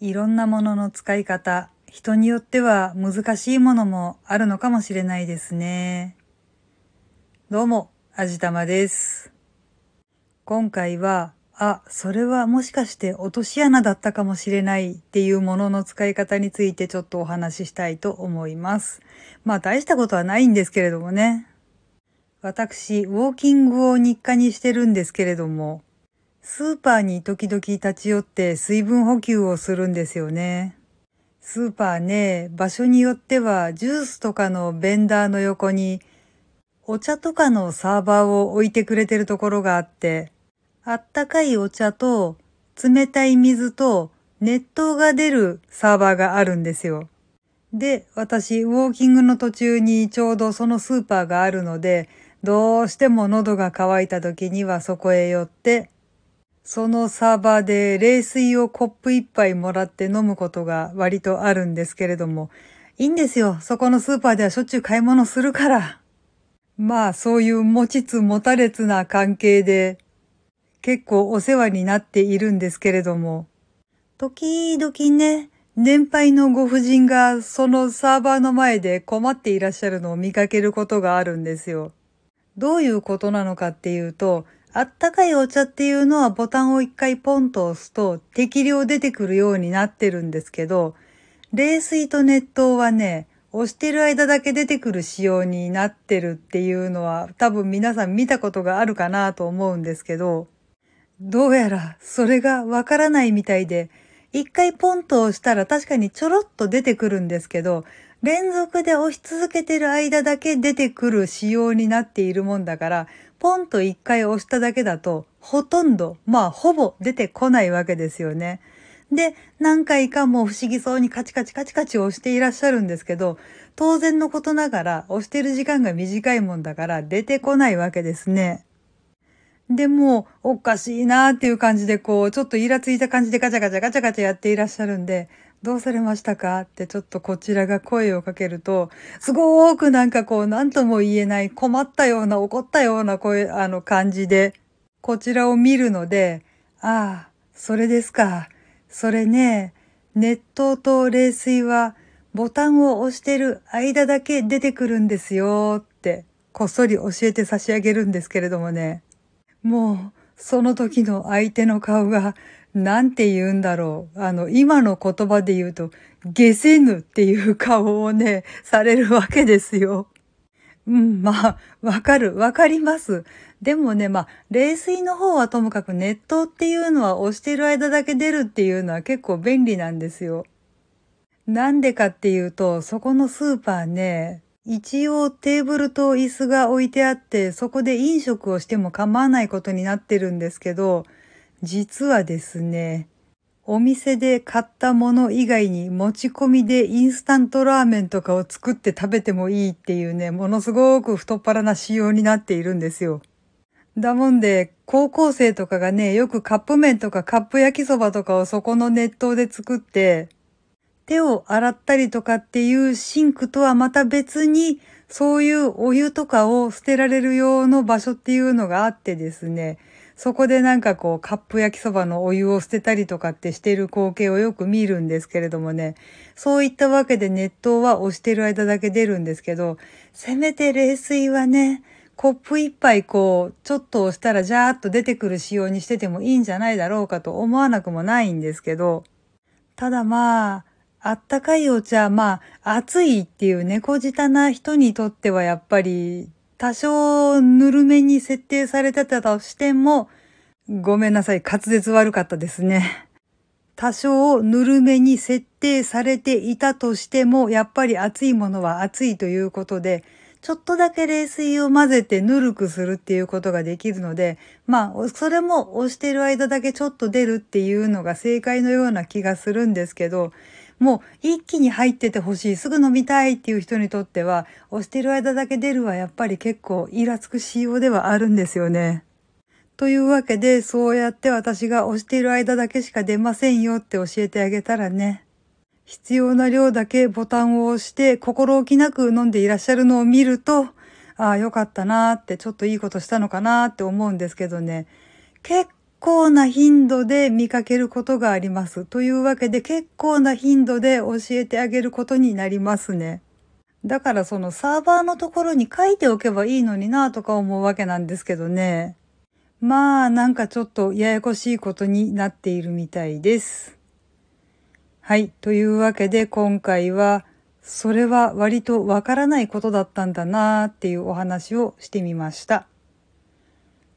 いろんなものの使い方、人によっては難しいものもあるのかもしれないですね。どうも、あじたまです。今回は、あ、それはもしかして落とし穴だったかもしれないっていうものの使い方についてちょっとお話ししたいと思います。まあ大したことはないんですけれどもね。私、ウォーキングを日課にしてるんですけれども、スーパーに時々立ち寄って水分補給をするんですよね。スーパーね、場所によってはジュースとかのベンダーの横にお茶とかのサーバーを置いてくれてるところがあって、あったかいお茶と冷たい水と熱湯が出るサーバーがあるんですよ。で、私、ウォーキングの途中にちょうどそのスーパーがあるので、どうしても喉が渇いた時にはそこへ寄ってそのサーバーで冷水をコップ一杯もらって飲むことが割とあるんですけれども、いいんですよ。そこのスーパーではしょっちゅう買い物するから。まあそういう持ちつ持たれつな関係で結構お世話になっているんですけれども、時々ね、年配のご婦人がそのサーバーの前で困っていらっしゃるのを見かけることがあるんですよ。どういうことなのかっていうと、あったかいお茶っていうのはボタンを一回ポンと押すと適量出てくるようになってるんですけど、冷水と熱湯はね、押してる間だけ出てくる仕様になってるっていうのは多分皆さん見たことがあるかなと思うんですけど、どうやらそれがわからないみたいで、一回ポンと押したら確かにちょろっと出てくるんですけど、連続で押し続けてる間だけ出てくる仕様になっているもんだから、ポンと一回押しただけだと、ほとんど、まあほぼ出てこないわけですよね。で、何回かもう不思議そうにカチカチカチカチ押していらっしゃるんですけど、当然のことながら押してる時間が短いもんだから出てこないわけですね。でも、おかしいなーっていう感じでこう、ちょっとイラついた感じでガチャガチャガチャガチャやっていらっしゃるんで、どうされましたか？ってちょっとこちらが声をかけると、すごーくなんかこう何とも言えない困ったような怒ったような声、あの感じで、こちらを見るので、ああ、それですか。それね、熱湯と冷水はボタンを押してる間だけ出てくるんですよってこっそり教えて差し上げるんですけれどもね。もうその時の相手の顔がなんて言うんだろう。あの、今の言葉で言うと、下せぬっていう顔をね、されるわけですよ。うん、まあ、わかる、わかります。でもね、まあ、冷水の方はともかく熱湯っていうのは押してる間だけ出るっていうのは結構便利なんですよ。なんでかっていうと、そこのスーパーね、一応テーブルと椅子が置いてあって、そこで飲食をしても構わないことになってるんですけど、実はですね、お店で買ったもの以外に持ち込みでインスタントラーメンとかを作って食べてもいいっていうね、ものすごく太っ腹な仕様になっているんですよ。だもんで、高校生とかがね、よくカップ麺とかカップ焼きそばとかをそこの熱湯で作って、手を洗ったりとかっていうシンクとはまた別に、そういうお湯とかを捨てられる用の場所っていうのがあってですね、そこでなんかこうカップ焼きそばのお湯を捨てたりとかってしてる光景をよく見るんですけれどもね、そういったわけで熱湯は押してる間だけ出るんですけど、せめて冷水はね、コップ一杯こう、ちょっと押したらジャーっと出てくる仕様にしててもいいんじゃないだろうかと思わなくもないんですけど、ただまあ、あったかいお茶、まあ、暑いっていう猫舌な人にとってはやっぱり多少ぬるめに設定されてたとしても、ごめんなさい、滑舌悪かったですね。多少ぬるめに設定されていたとしても、やっぱり熱いものは熱いということで、ちょっとだけ冷水を混ぜてぬるくするっていうことができるので、まあ、それも押してる間だけちょっと出るっていうのが正解のような気がするんですけど、もう一気に入っててほしい、すぐ飲みたいっていう人にとっては、押してる間だけ出るはやっぱり結構イラつく仕様ではあるんですよね。というわけで、そうやって私が押している間だけしか出ませんよって教えてあげたらね、必要な量だけボタンを押して心置きなく飲んでいらっしゃるのを見ると、ああ、よかったなーって、ちょっといいことしたのかなーって思うんですけどね、結構な頻度で見かけることがあります。というわけで結構な頻度で教えてあげることになりますね。だからそのサーバーのところに書いておけばいいのになとか思うわけなんですけどね。まあなんかちょっとややこしいことになっているみたいです。はい。というわけで今回はそれは割とわからないことだったんだなーっていうお話をしてみました。